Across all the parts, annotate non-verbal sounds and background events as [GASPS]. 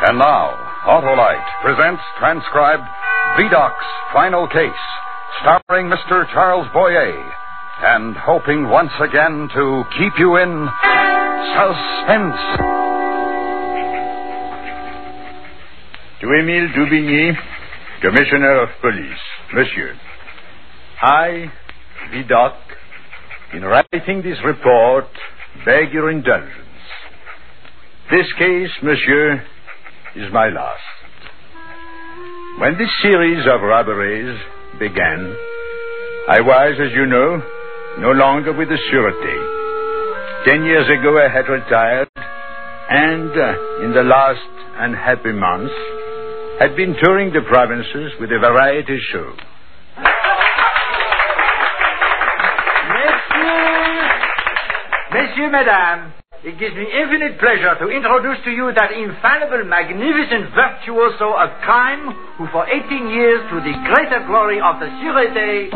And now, Autolite presents transcribed Vidocq's Final Case, starring Mr. Charles Boyer, and hoping once again to keep you in suspense. To Emile Dubigny, Commissioner of Police. Monsieur, I, Vidocq, in writing this report, beg your indulgence. This case, monsieur, is my last. When this series of robberies began, I was, as you know, no longer with the Sûreté. Ten years ago I had retired, and uh, in the last unhappy months, had been touring the provinces with a variety show. Messieurs, Messieurs, Mesdames, it gives me infinite pleasure to introduce to you that infallible, magnificent virtuoso of crime who for 18 years, to the greater glory of the Sûreté,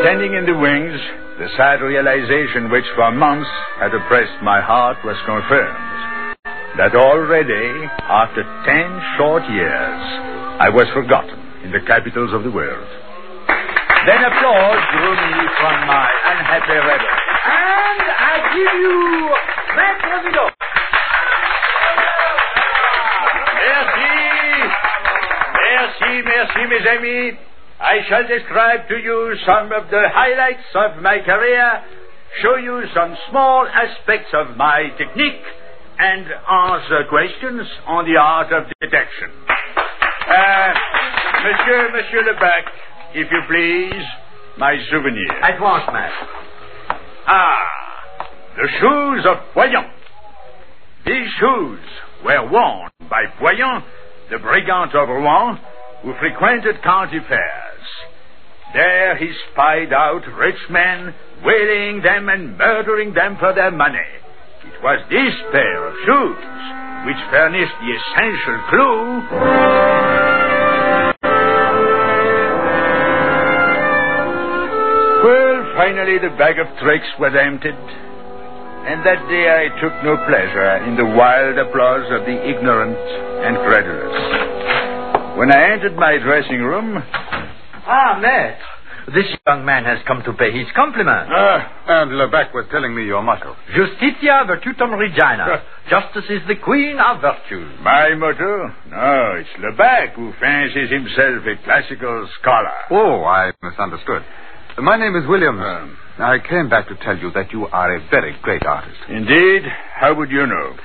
Standing in the wings, the sad realization which for months had oppressed my heart was confirmed. That already, after ten short years, I was forgotten in the capitals of the world. Then applause drew me from my unhappy reverie. and I give you Vidocq. Merci. Merci, merci, mes amis. I shall describe to you some of the highlights of my career, show you some small aspects of my technique, and answer questions on the art of detection. Uh, Monsieur, Monsieur Lebec, if you please, my souvenir. At once, Maître. Ah, the shoes of Poyon. These shoes were worn by Poyon, the brigand of Rouen, who frequented county fairs. There he spied out rich men, wailing them and murdering them for their money. It was this pair of shoes which furnished the essential clue. Finally the bag of tricks was emptied. And that day I took no pleasure in the wild applause of the ignorant and credulous. When I entered my dressing room, Ah, Maître. This young man has come to pay his compliments. Ah, and Lebec was telling me your motto. Justitia virtutum regina. [LAUGHS] Justice is the queen of virtues. my motto? No, it's Lebec who fancies himself a classical scholar. Oh, I misunderstood. My name is William. Williams. I came back to tell you that you are a very great artist. Indeed, how would you know?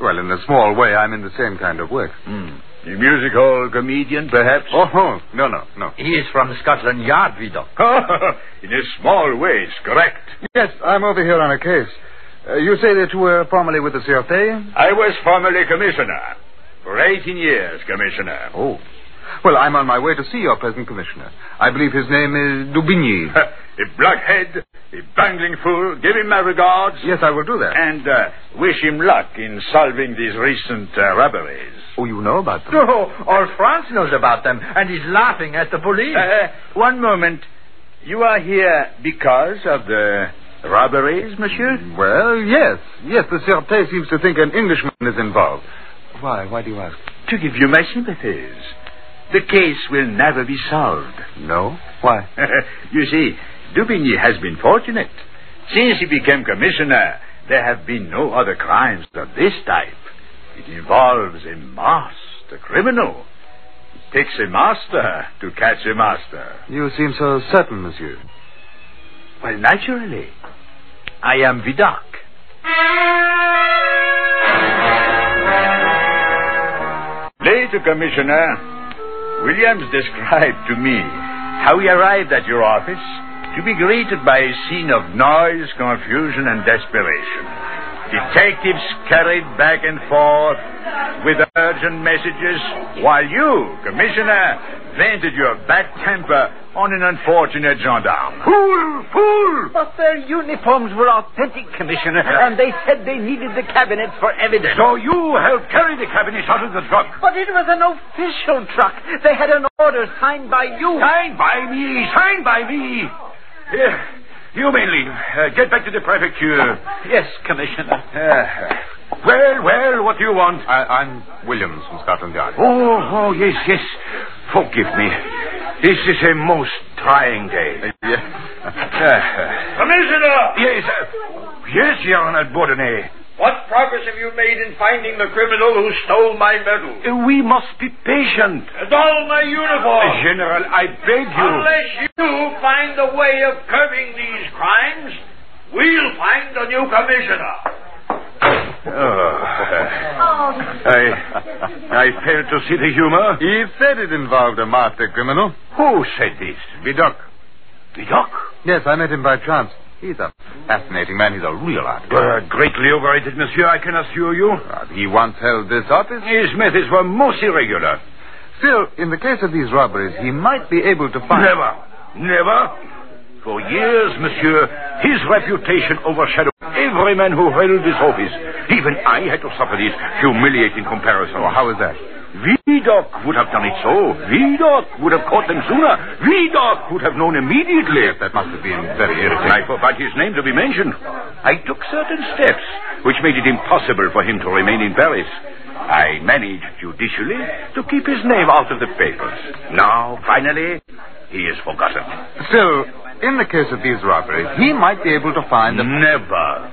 Well, in a small way, I'm in the same kind of work. Hmm. A music hall comedian, perhaps? Oh, oh, no, no, no. He is from Scotland Yard, Vidocq. [LAUGHS] in a small way, it's correct. Yes, I'm over here on a case. Uh, you say that you were formerly with the Sûreté? I was formerly commissioner. For 18 years, commissioner. Oh. Well, I'm on my way to see your present commissioner. I believe his name is Dubigny. [LAUGHS] a blockhead, a bungling fool. Give him my regards. yes, I will do that. And uh, wish him luck in solving these recent uh, robberies. Oh, you know about them? Oh, all France knows about them, and is laughing at the police. Uh, one moment. You are here because of the robberies, monsieur? Well, yes. Yes, the Sûreté seems to think an Englishman is involved. Why? Why do you ask? To give you my sympathies. The case will never be solved. No? Why? [LAUGHS] you see, Dubigny has been fortunate. Since he became commissioner, there have been no other crimes of this type. It involves a master criminal. It takes a master to catch a master. You seem so certain, monsieur. Well, naturally. I am Vidocq. Later, Commissioner, Williams described to me how he arrived at your office to be greeted by a scene of noise, confusion, and desperation. Detectives carried back and forth with urgent messages, while you, Commissioner, vented your bad temper on an unfortunate gendarme. Fool! Fool! But their uniforms were authentic, Commissioner, and they said they needed the cabinets for evidence. So you helped carry the cabinets out of the truck. But it was an official truck. They had an order signed by you. Signed by me! Signed by me! Here, you may leave. Uh, get back to the prefecture. Yes, Commissioner. Uh, well, well, what do you want? I, am Williams from Scotland Yard. Oh, oh, yes, yes. Forgive me. This is a most trying day. Yeah. Uh, Commissioner! yes, uh, yes, Your Honor Bourdonnais. What progress have you made in finding the criminal who stole my medal? We must be patient. And all my uniform. Uh, General, I beg you. Unless you find a way of curbing these crimes, we'll find a new commissioner. Oh, I, I fail to see the humor. He said it involved a master criminal. Who said this? Vidocq. Vidocq? Yes, I met him by chance. He's a fascinating man. He's a real artist. Uh, greatly overrated, monsieur, I can assure you. Uh, he once held this office. His methods were most irregular. Still, in the case of these robberies, he might be able to find. Never. Never. For years, monsieur, his reputation overshadowed every man who held this office. Even I had to suffer this humiliating comparison. Oh, how is that? Vidocq would have done it so. Vidocq would have caught them sooner. Vidocq would have known immediately. Yes, that must have been very irritating. I forbade his name to be mentioned. I took certain steps which made it impossible for him to remain in Paris. I managed judicially to keep his name out of the papers. Now, finally, he is forgotten. Still, in the case of these robberies, he might be able to find them. Never.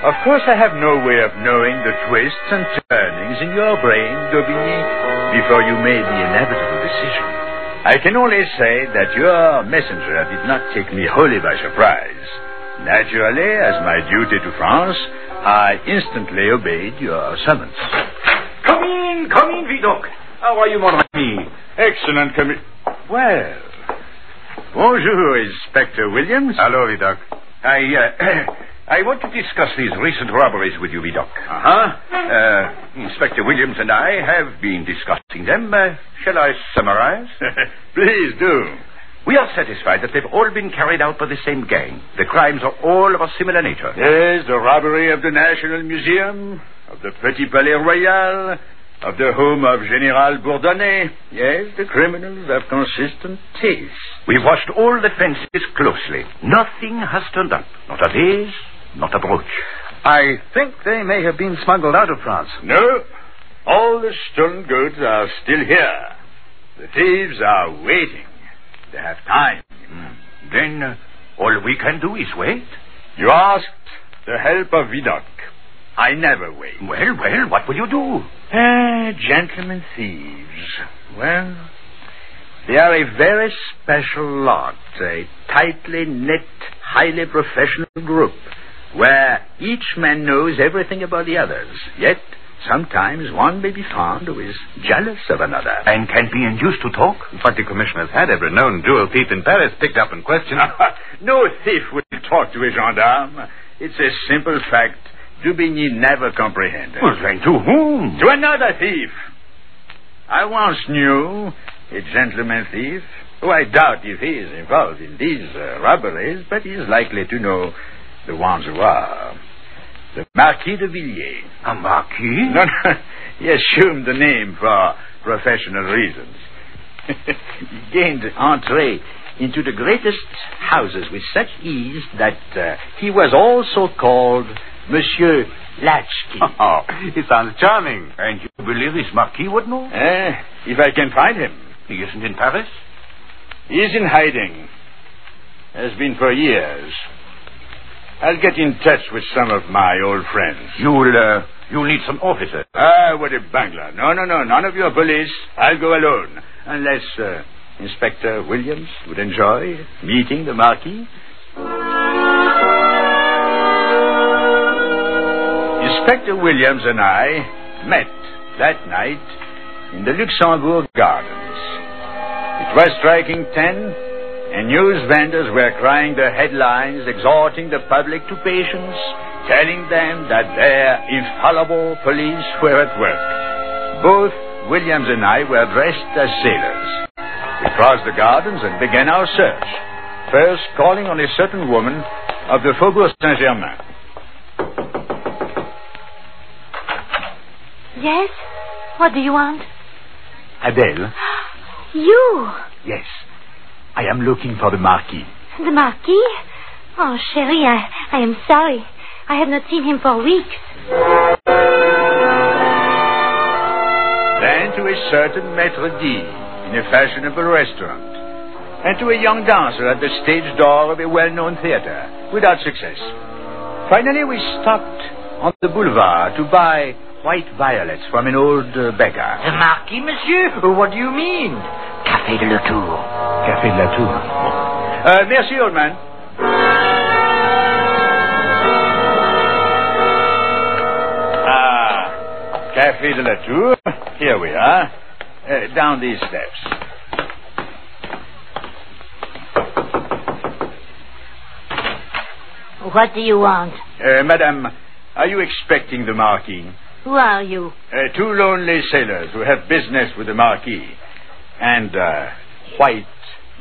Of course, I have no way of knowing the twists and turnings in your brain, Dubigny, before you made the inevitable decision. I can only say that your messenger did not take me wholly by surprise. Naturally, as my duty to France, I instantly obeyed your summons. Come in, come in, Vidocq. How are you, mon ami? Excellent commi... Well... Bonjour, Inspector Williams. Hello, Vidocq. I, uh, [CLEARS THROAT] I want to discuss these recent robberies with you, Vidocq. Uh-huh. Uh, Inspector Williams and I have been discussing them. Uh, shall I summarize? [LAUGHS] Please do. We are satisfied that they've all been carried out by the same gang. The crimes are all of a similar nature. Yes, the robbery of the National Museum, of the Petit Palais Royal, of the home of General Bourdonnais. Yes, the criminals have consistent taste. We've watched all the fences closely. Nothing has turned up. Not a vase, not a brooch. I think they may have been smuggled out of France. No, all the stolen goods are still here. The thieves are waiting. They have time. Mm. Then uh, all we can do is wait. You asked the help of Vidocq. I never wait. Well, well, what will you do? Ah, gentlemen thieves. Well, they are a very special lot, a tightly knit, highly professional group, where each man knows everything about the others. Yet, sometimes one may be found who is jealous of another. And can be induced to talk? But the commissioner's had every known jewel thief in Paris picked up and questioned. [LAUGHS] no thief will talk to a gendarme. It's a simple fact Dubigny never comprehended. Well, then to whom? To another thief. I once knew a gentleman thief, who I doubt if he is involved in these uh, robberies, but he is likely to know the ones who are. The Marquis de Villiers. A marquis? No, no. He assumed the name for professional reasons. [LAUGHS] he gained entree into the greatest houses with such ease that uh, he was also called Monsieur Latchkey. [LAUGHS] Oh, he sounds charming. And you believe this Marquis would know? Eh, if I can find him. He isn't in Paris? He is in hiding. Has been for years. I'll get in touch with some of my old friends. You'll, uh, you'll need some officers. Ah, what a bungler. No, no, no. None of your police. I'll go alone. Unless, uh, Inspector Williams would enjoy meeting the Marquis. Inspector Williams and I met that night in the Luxembourg Gardens. It was striking ten, and news vendors were crying their headlines, exhorting the public to patience, telling them that their infallible police were at work. Both Williams and I were dressed as sailors. We crossed the gardens and began our search, first calling on a certain woman of the Faubourg Saint-Germain. Yes? What do you want? Adele? [GASPS] You! Yes. I am looking for the Marquis. The Marquis? Oh, Cherie, I, I am sorry. I have not seen him for weeks. Then to a certain maître d' in a fashionable restaurant. And to a young dancer at the stage door of a well-known theater, without success. Finally, we stopped on the boulevard to buy white violets from an old uh, beggar. The Marquis, monsieur? What do you mean? Café de la Tour. Café de la Tour. Uh, merci, old man. Ah, Café de la Tour. Here we are. Uh, down these steps. What do you want? Uh, madame, are you expecting the Marquis? Who are you? Uh, two lonely sailors who have business with the Marquis. And uh, white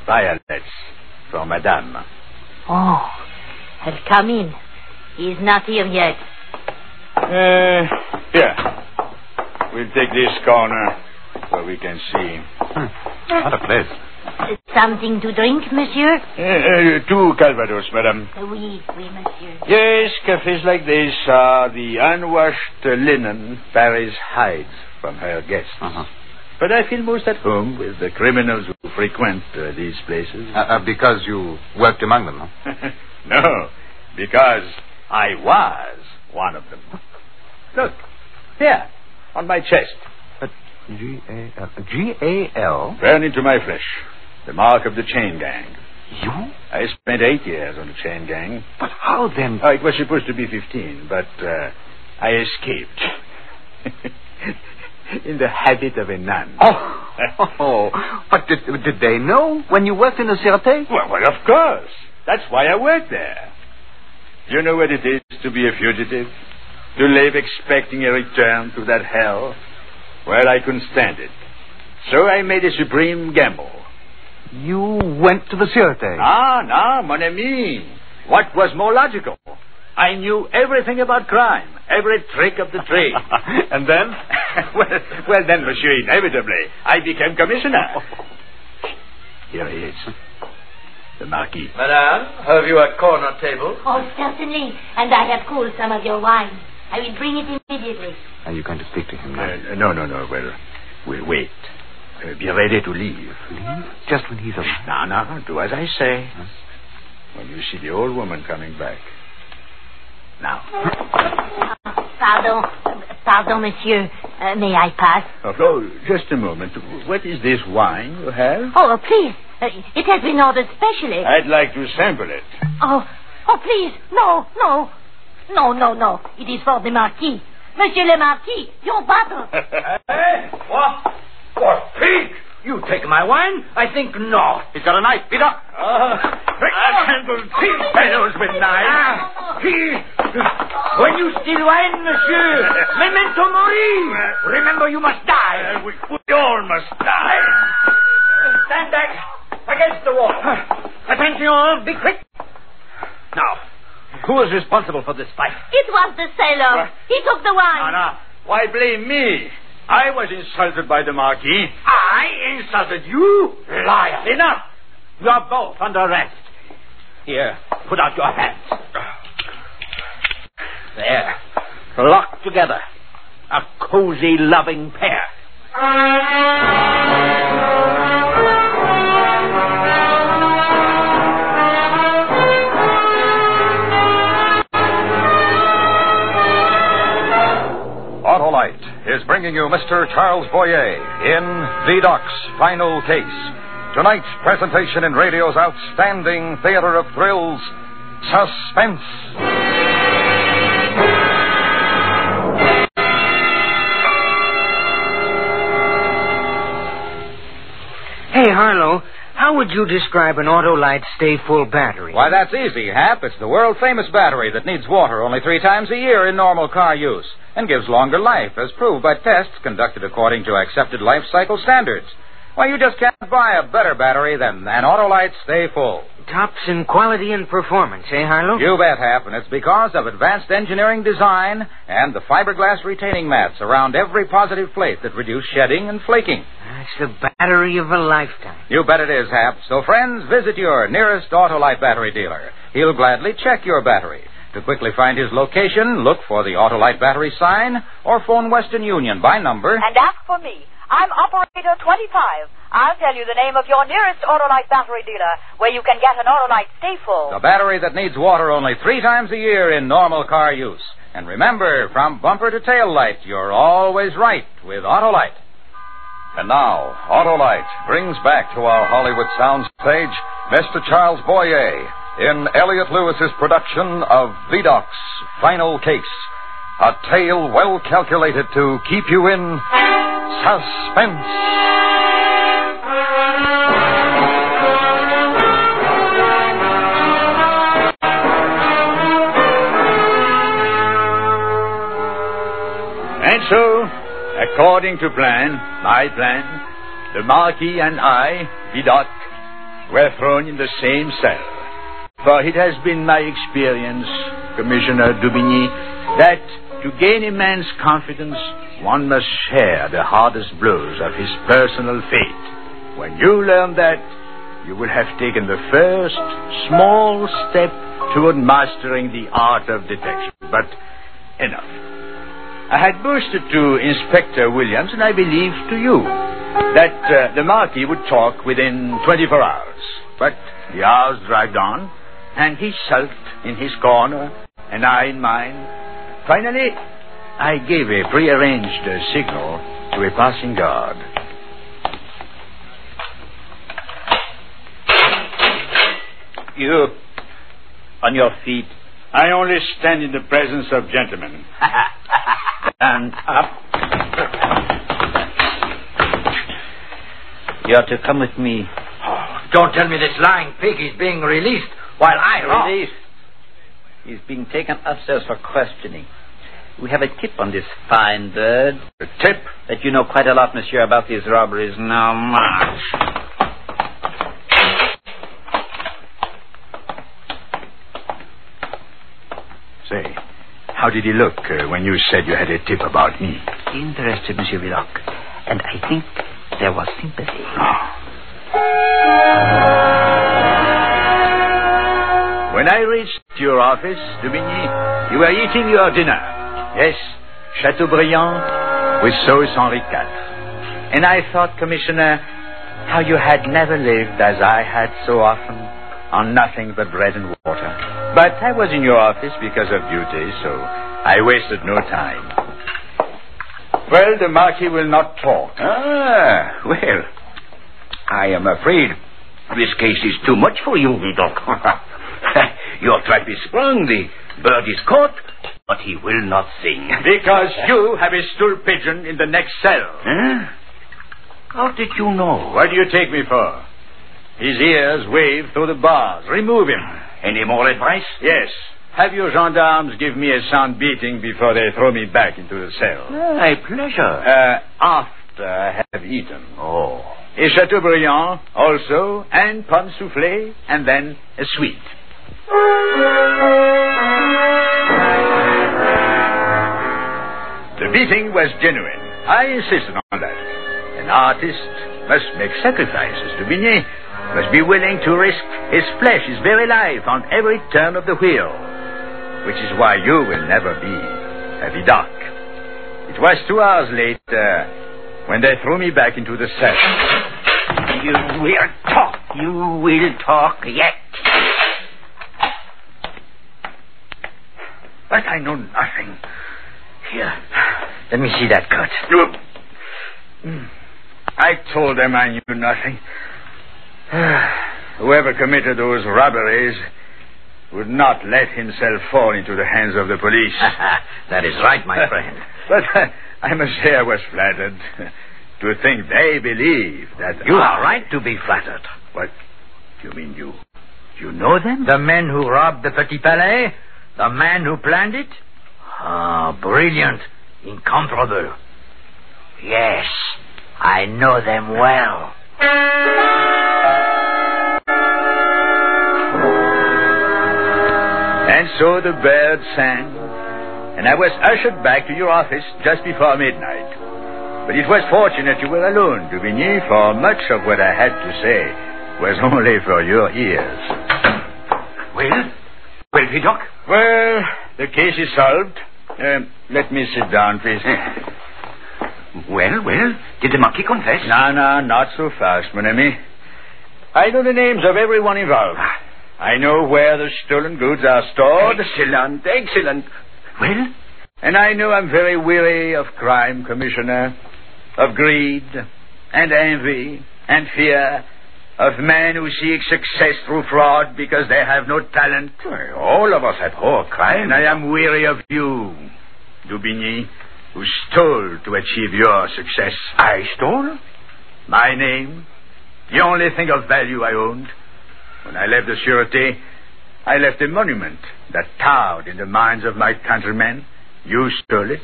violets for Madame. Oh, well, come in. He's not here yet. Uh, here. We'll take this corner where we can see. Hmm. What a place. Something to drink, monsieur? Uh, uh, two Calvados, Madame. Oui, oui, monsieur. Yes, cafes like this are the unwashed linen Paris hides from her guests. Uh-huh. But I feel most at home with the criminals who frequent uh, these places. Uh, uh, because you worked among them, huh? [LAUGHS] no, because I was one of them. Look, here, on my chest. But G-A-L... G-A-L? Burned into my flesh. The mark of the chain gang. You? I spent eight years on the chain gang. But how then... Oh, it was supposed to be 15, but uh, I escaped. [LAUGHS] in the habit of a nun. Oh, oh, but did, did they know when you worked in the Sûreté? Well, well, of course. That's why I worked there. Do You know what it is to be a fugitive? To live expecting a return to that hell? Well, I couldn't stand it. So I made a supreme gamble. You went to the Sûreté? Ah, no, mon ami. What was more logical? I knew everything about crime, every trick of the trade. [LAUGHS] and then? [LAUGHS] well, well, then, monsieur, inevitably, I became commissioner. Here he is. The Marquis. Madame, have you a corner table? Oh, certainly. And I have cooled some of your wine. I will bring it immediately. Are you going to speak to him now? Uh, no, no, no. Well, we'll wait. Uh, be ready to leave. Leave? Just when he's alive? No, no. Do as I say. When you see the old woman coming back. Now. Pardon. Pardon, monsieur. Uh, may I pass? Oh, just a moment. What is this wine you have? Oh, please. Uh, it has been ordered specially. I'd like to sample it. Oh, oh, please. No, no. No, no, no. It is for the Marquis. Monsieur le Marquis, your bottle. Hey, [LAUGHS] eh? what? What, pig? You take my wine? I think not. He's got a knife. Up. Uh, I handle pig fellows with knives. Ah. He... When you steal wine, monsieur, [LAUGHS] memento mori. Remember, you must die. we, we all must die. Stand back against the wall. Ah. Attention, all. be quick. Now, who is responsible for this fight? It was the sailor. He took the wine. Anna, why blame me? I was insulted by the Marquis. I insulted you? Liar. Enough! You're both under arrest. Here, put out your hands. There. Locked together. A cozy, loving pair. Bringing you Mr. Charles Boyer in Vidocq's Final Case. Tonight's presentation in radio's outstanding theater of thrills, Suspense. Hey, Harlow, how would you describe an Autolite Stay Full battery? Why, that's easy, Hap. It's the world famous battery that needs water only three times a year in normal car use and gives longer life, as proved by tests conducted according to accepted life cycle standards. Why, you just can't buy a better battery than an Autolite Stay Full. Tops in quality and performance, eh, Harlow? You bet, Hap, and it's because of advanced engineering design and the fiberglass retaining mats around every positive plate that reduce shedding and flaking. That's the battery of a lifetime. You bet it is, Hap. So, friends, visit your nearest Autolite battery dealer. He'll gladly check your battery. To quickly find his location, look for the Autolite battery sign or phone Western Union by number. And ask for me. I'm operator 25. I'll tell you the name of your nearest Autolite battery dealer where you can get an Autolite Stay Full. The battery that needs water only three times a year in normal car use. And remember, from bumper to tail light, you're always right with Autolite. And now, Autolite brings back to our Hollywood soundstage Mr. Charles Boyer in Elliott Lewis's production of Vidocq's Final Case. A tale well calculated to keep you in suspense. And so, according to plan, my plan, the Marquis and I, Vidocq, were thrown in the same cell. For it has been my experience, Commissioner Dubigny, that to gain a man's confidence, one must share the hardest blows of his personal fate. When you learn that, you will have taken the first small step toward mastering the art of detection. But enough. I had boasted to Inspector Williams, and I believe to you, that uh, the Marquis would talk within 24 hours. But the hours dragged on, and he sulked in his corner, and I in mine. Finally, I gave a prearranged uh, signal to a passing guard. You, on your feet. I only stand in the presence of gentlemen. [LAUGHS] Stand up. You are to come with me. Don't tell me this lying pig is being released while I... Released. He's being taken upstairs for questioning. We have a tip on this fine bird. A tip? That you know quite a lot, monsieur, about these robberies. Now, march. Say, how did he look uh, when you said you had a tip about me? Interested, Monsieur Vidocq. And I think there was sympathy. When I reached your office, Dubigny, you were eating your dinner. Yes, Chateaubriand with sauce Henri IV. And I thought, Commissioner, how you had never lived as I had so often on nothing but bread and water. But I was in your office because of duty, so I wasted no time. Well, the Marquis will not talk. Ah, well, I am afraid this case is too much for you, Vidocq. [LAUGHS] Your trap is sprung, the bird is caught, but he will not sing. [LAUGHS] Because you have a stool pigeon in the next cell. Huh? How did you know? What do you take me for? His ears wave through the bars. Remove him. Any more advice? Yes. Have your gendarmes give me a sound beating before they throw me back into the cell. My pleasure. Uh, after I have eaten. Oh. A Chateaubriand also, and pomme soufflé, and then a sweet. The beating was genuine. I insisted on that. An artist must make sacrifices. Dubigny must be willing to risk his flesh, his very life, on every turn of the wheel. Which is why you will never be a Vidocq. It was two hours later when they threw me back into the cell. You will talk. You will talk yet. But I know nothing. Here. Let me see that cut. You... I told them I knew nothing. [SIGHS] Whoever committed those robberies would not let himself fall into the hands of the police. [LAUGHS] that is right, my [LAUGHS] friend. but uh, I must say I was flattered to think they believe that You I... are right to be flattered. What? You mean you... You know them? The men who robbed the Petit Palais? The man who planned it? Ah, brilliant. Incomparable. Yes, I know them well. And so the birds sang, and I was ushered back to your office just before midnight. But it was fortunate you were alone, Dubigny, for much of what I had to say was [LAUGHS] only for your ears. Well? Well, Vidocq? Well, the case is solved. Uh, let me sit down, please. [LAUGHS] Well, well, did the monkey confess? No, no, not so fast, mon ami. I know the names of everyone involved. I know where the stolen goods are stored. Excellent, excellent. Well? And I know I'm very weary of crime, Commissioner. Of greed, and envy, and fear. Of men who seek success through fraud because they have no talent. All of us abhor crime. And I am weary of you, Dubigny, who stole to achieve your success. I stole? My name, the only thing of value I owned. When I left the Sûreté, I left a monument that towered in the minds of my countrymen. You stole it.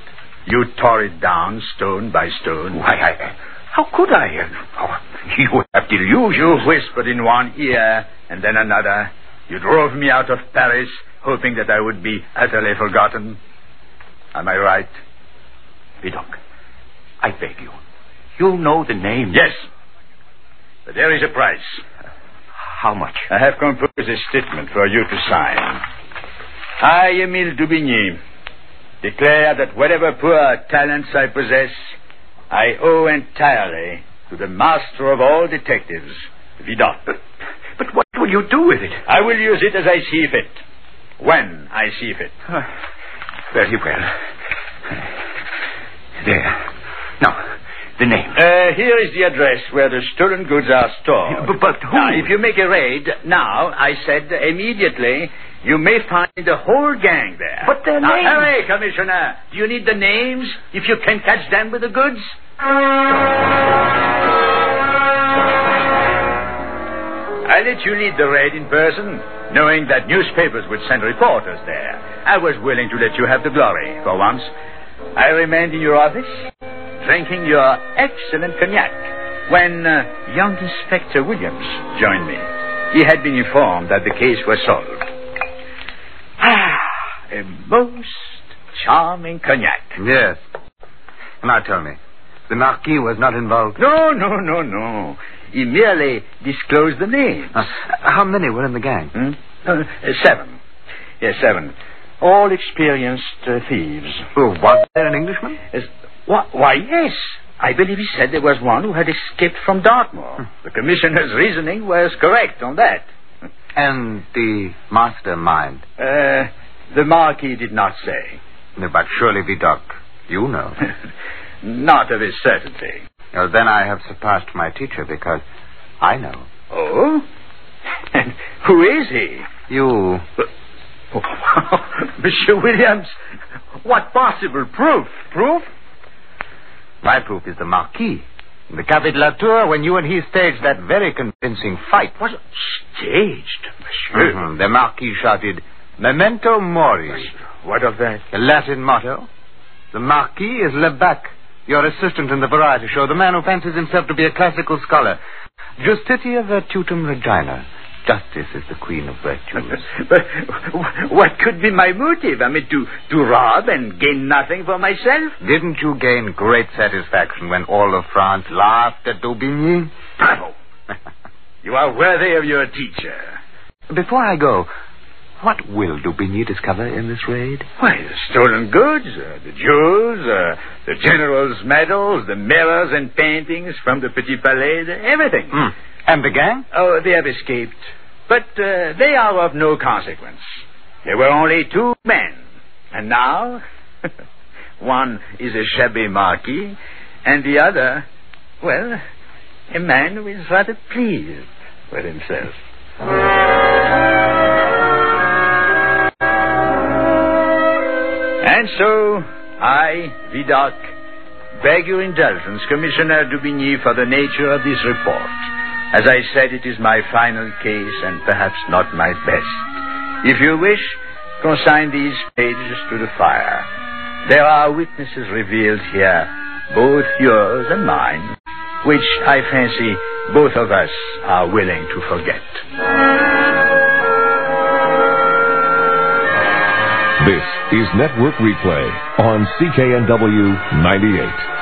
You tore it down stone by stone. Why, I, how could I? Oh, [LAUGHS] you have delusions. You whispered in one ear and then another. You drove me out of Paris, hoping that I would be utterly forgotten. Am I right? Vidocq, I beg you. You know the name. Yes. But there is a price. How much? I have composed a statement for you to sign. I, Emile Dubigny, declare that whatever poor talents I possess, I owe entirely to the master of all detectives, Vidocq. But, but what will you do with it? I will use it as I see fit. When I see fit. Uh, very well. There. Now, the name. Uh, here is the address where the stolen goods are stored. But, but who? Now, if you make a raid now, I said immediately, you may find the whole gang there. But their now, names. hurry, Commissioner. Do you need the names if you can catch them with the goods? I let you lead the raid in person, knowing that newspapers would send reporters there. I was willing to let you have the glory for once. I remained in your office, drinking your excellent cognac, when uh, young Inspector Williams joined me. He had been informed that the case was solved. A most charming cognac. Yes. Now tell me, the Marquis was not involved? No, no, no, no. He merely disclosed the names. Uh, how many were in the gang? Hmm? Uh, seven. Yes, seven. All experienced uh, thieves. Oh, was there an Englishman? Yes. Why, why, yes. I believe he said there was one who had escaped from Dartmoor. The commissioner's reasoning was correct on that. And the mastermind? Uh, the Marquis did not say. No, but surely, Vidocq, you know. [LAUGHS] not of his certainty. Well, then I have surpassed my teacher because I know. Oh? And who is he? You. [LAUGHS] Monsieur Williams, what possible proof? Proof? My proof is the Marquis. In the Café de la Tour, when you and he staged that very convincing fight. Was it staged, monsieur? Mhm. The Marquis shouted, Memento Mori. What of that? The Latin motto. The Marquis is Lebec, your assistant in the variety show, the man who fancies himself to be a classical scholar. Justitia virtutum regina. Justice is the queen of virtues. [LAUGHS] but what could be my motive? I mean, to, to rob and gain nothing for myself? Didn't you gain great satisfaction when all of France laughed at Dubigny? Bravo! [LAUGHS] you are worthy of your teacher. Before I go, what will Dubigny discover in this raid? Why, the stolen goods, uh, the jewels, uh, the general's medals, the mirrors and paintings from the Petit Palais, everything. Mm. And the gang? Oh, they have escaped. But uh, they are of no consequence. There were only two men. And now, [LAUGHS] one is a shabby marquis, and the other, well, a man who is rather pleased with himself. And so, I, Vidocq, beg your indulgence, Commissioner Dubigny, for the nature of this report. As I said, it is my final case and perhaps not my best. If you wish, consign these pages to the fire. There are witnesses revealed here, both yours and mine, which I fancy both of us are willing to forget. Is Network Replay on CKNW 98.